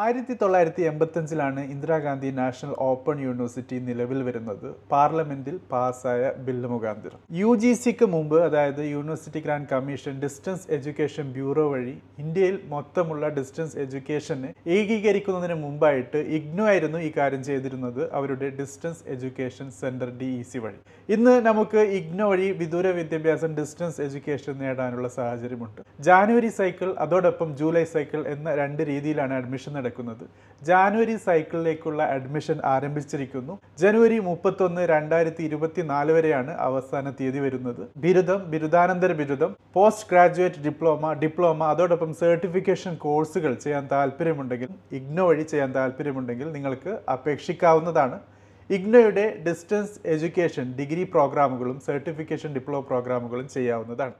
ആയിരത്തി തൊള്ളായിരത്തി എൺപത്തഞ്ചിലാണ് ഇന്ദിരാഗാന്ധി നാഷണൽ ഓപ്പൺ യൂണിവേഴ്സിറ്റി നിലവിൽ വരുന്നത്. പാർലമെന്റിൽ പാസ്സായ ബില്ല് മുഖാന്തരം. യു ജി സിക്ക് മുമ്പ് അതായത് university grant commission distance education bureau വഴി ഇന്ത്യയിൽ മൊത്തമുള്ള ഡിസ്റ്റൻസ് എഡ്യൂക്കേഷനെ ഏകീകരിക്കുന്നതിന് മുമ്പായിട്ട് ഇഗ്നോ ആയിരുന്നു ഈ കാര്യം ചെയ്തിരുന്നത്. അവരുടെ distance education centre D E C വഴി. ഇന്ന് നമുക്ക് ഇഗ്നോ വഴി വിദൂര വിദ്യാഭ്യാസം ഡിസ്റ്റൻസ് എഡ്യൂക്കേഷൻ നേടാനുള്ള സാഹചര്യമുണ്ട്. ജാനുവരി സൈക്കിൾ അതോടൊപ്പം ജൂലൈ സൈക്കിൾ എന്ന രണ്ട് രീതിയിലാണ് അഡ്മിഷൻ നടക്കുന്നത്. ജാനുവരി സൈക്കിളിലേക്കുള്ള അഡ്മിഷൻ ആരംഭിച്ചിരിക്കുന്നു. ജനുവരി മുപ്പത്തൊന്ന് രണ്ടായിരത്തി ഇരുപത്തിനാല് വരെയാണ് അവസാന തീയതി വരുന്നത്. ബിരുദം ബിരുദാനന്തര ബിരുദം പോസ്റ്റ് ഗ്രാജുവേറ്റ് ഡിപ്ലോമ ഡിപ്ലോമ അതോടൊപ്പം സർട്ടിഫിക്കേഷൻ കോഴ്സുകൾ ചെയ്യാൻ താല്പര്യമുണ്ടെങ്കിൽ ഇഗ്നോ വഴി ചെയ്യാൻ താല്പര്യമുണ്ടെങ്കിൽ നിങ്ങൾക്ക് അപേക്ഷിക്കാവുന്നതാണ്. ഇഗ്നോയുടെ ഡിസ്റ്റൻസ് എഡ്യൂക്കേഷൻ ഡിഗ്രി പ്രോഗ്രാമുകളും സർട്ടിഫിക്കേഷൻ ഡിപ്ലോമ പ്രോഗ്രാമുകളും ചെയ്യാവുന്നതാണ്.